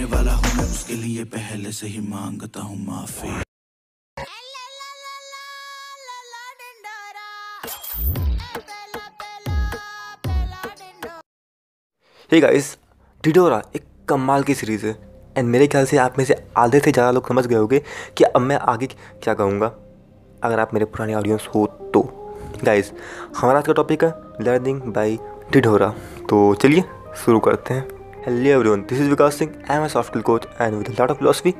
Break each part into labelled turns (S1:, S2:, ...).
S1: होने वाला हूँ मैं, उसके लिए पहले से ही माँगता हूँ माफ़ी।
S2: हे गाइस डिडोरा एक कमाल की सीरीज़ है। एंड मेरे ख्याल से आप में से आधे से ज़्यादा लोग समझ गए होंगे कि अब मैं आगे क्या कहूँगा। अगर आप मेरे पुराने ऑडियंस हो तो। गाइस हमारा आज का टॉपिक है लर्निंग बाय डिडोरा तो चलिए, शुरू करते हैं। Hello everyone this is Vikas Singh I am a soft skill coach and with lot of philosophy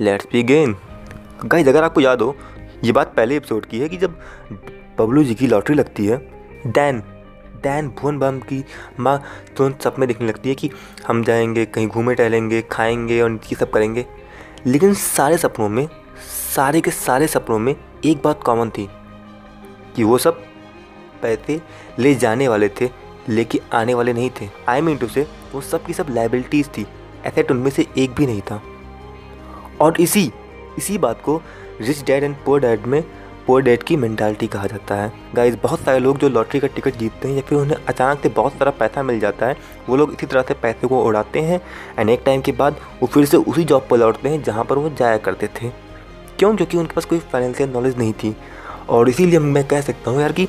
S2: let's begin guys अगर आपको याद हो, ये बात पहले एपिसोड की है कि जब बबलू जी की लॉटरी लगती है डैन डैन भुवन बम की माँ तुरंत सपने देखने लगती है कि हम जाएँगे, कहीं घूमे टहलेंगे, खाएँगे और ये सब करेंगे। लेकिन सारे सपनों में, सारे के सारे सपनों में एक बात कॉमन थी कि वो सब पैसे ले जाने वाले थे। लेके आने वाले नहीं थे। आई मीन टू से वो सब की सब लाइबिलिटीज़ थी। एसेट उनमें से एक भी नहीं था। और इसी इसी बात को rich dad and poor dad में पोअर डैड की मेंटालिटी कहा जाता है। गाइज़ बहुत सारे लोग जो लॉटरी का टिकट जीतते हैं या फिर उन्हें अचानक से बहुत सारा पैसा मिल जाता है, वो लोग इसी तरह से पैसे को उड़ाते हैं एंड एक टाइम के बाद वो फिर से उसी जॉब पर लौटते हैं जहाँ पर वो जाया करते थे। क्यों? क्योंकि उनके पास कोई फाइनेंशियल नॉलेज नहीं थी। और इसीलिए मैं कह सकता हूँ यार कि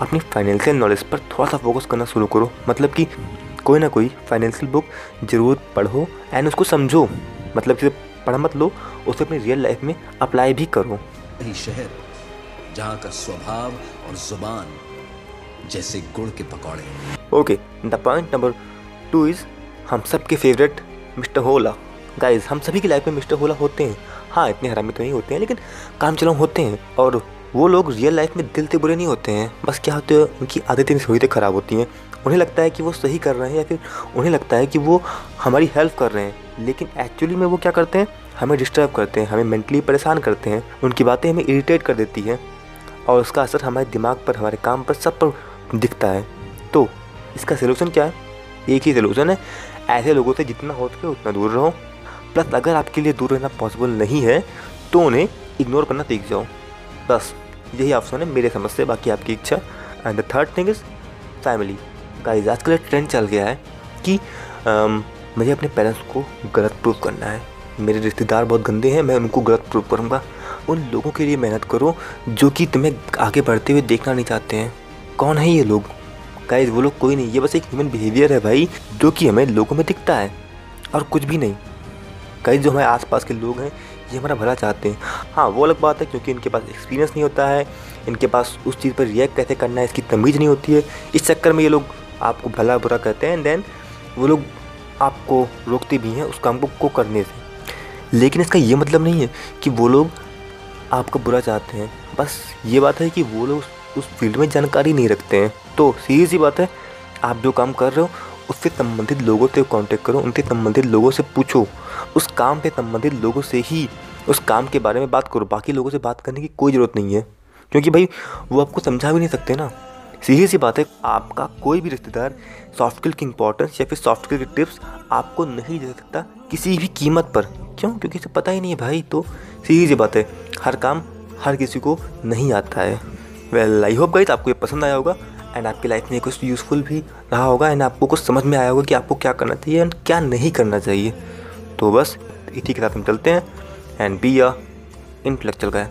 S2: अपनी फाइनेंशियल नॉलेज पर थोड़ा सा फोकस करना शुरू करो। मतलब कि कोई ना कोई फाइनेंशियल बुक ज़रूर पढ़ो एंड उसको समझो। मतलब कि पढ़ा मत लो उसे अपनी रियल लाइफ में अप्लाई भी करो।
S3: शहर जहाँ का स्वभाव और ज़ुबान जैसे गुड़ के पकौड़े
S2: okay the point number two is हम सब के फेवरेट मिस्टर होला। गाइज़ हम सभी की लाइफ में मिस्टर होला होते हैं। हाँ इतने हरामी तो नहीं होते हैं लेकिन काम चलाओ होते हैं और वो लोग रियल लाइफ में दिल से बुरे नहीं होते हैं, बस क्या होते हैं, उनकी आदतें थोड़ी ख़राब होती हैं। उन्हें लगता है कि वो सही कर रहे हैं या फिर उन्हें लगता है कि वो हमारी हेल्प कर रहे हैं। लेकिन एक्चुअली में वो क्या करते हैं? हमें डिस्टर्ब करते हैं, हमें मेंटली परेशान करते हैं, उनकी बातें हमें इरिटेट कर देती हैं और उसका असर हमारे दिमाग पर, हमारे काम पर, सब पर दिखता है। तो इसका सोल्यूशन क्या है? एक ही सोल्यूशन है, ऐसे लोगों से जितना हो सके उतना दूर रहो। प्लस अगर आपके लिए दूर रहना पॉसिबल नहीं है तो उन्हें इग्नोर करना सीख जाओ। बस यही ऑप्शन है मेरे समझ से बाकी आपकी इच्छा। And the third thing is family guys आजकल ट्रेंड चल गया है कि um, मुझे अपने पेरेंट्स को गलत प्रूफ करना है। मेरे रिश्तेदार बहुत गंदे हैं मैं उनको गलत प्रूफ करूँगा। उन लोगों के लिए मेहनत करो जो कि तुम्हें आगे बढ़ते हुए देखना नहीं चाहते हैं। कौन है ये लोग? गाइस वो लोग कोई नहीं ये बस एक ह्यूमन बिहेवियर है भाई जो कि हमें लोगों में दिखता है और कुछ भी नहीं। गाइस जो हमारे आसपास के लोग हैं ये हमारा भला चाहते हैं। हाँ वो अलग बात है क्योंकि इनके पास एक्सपीरियंस नहीं होता है इनके पास उस चीज़ पर रिएक्ट कैसे करना है इसकी तमीज़ नहीं होती है। इस चक्कर में ये लोग आपको भला बुरा कहते हैं एंड देन वो लोग आपको रोकते भी हैं उस काम को, करने से। लेकिन इसका ये मतलब नहीं है कि वो लोग आपका बुरा चाहते हैं। बस ये बात है कि वो लोग उस फ़ील्ड में जानकारी नहीं रखते हैं। तो सीधी सी बात है आप जो काम कर रहे हो उससे संबंधित लोगों से कांटेक्ट करो उनसे संबंधित लोगों से पूछो। उस काम से संबंधित लोगों से ही, उस काम के बारे में बात करो। बाकी लोगों से बात करने की कोई ज़रूरत नहीं है। क्योंकि भाई, वो आपको समझा भी नहीं सकते ना। सीधी सी बात है, आपका कोई भी रिश्तेदार सॉफ्ट स्किल की इंपॉर्टेंस या फिर सॉफ्ट स्किल की टिप्स आपको नहीं दे सकता किसी भी कीमत पर। क्यों? क्योंकि इसे पता ही नहीं है भाई तो सीधी सी बात है, हर काम हर किसी को नहीं आता है। वेल आई होप गाइस आपको ये पसंद आया होगा एंड आपकी लाइफ में कुछ यूज़फुल भी रहा होगा एंड आपको कुछ समझ में आया होगा कि आपको क्या करना चाहिए एंड क्या नहीं करना चाहिए। तो बस इसी के साथ हम चलते हैं। And be a intellectual guy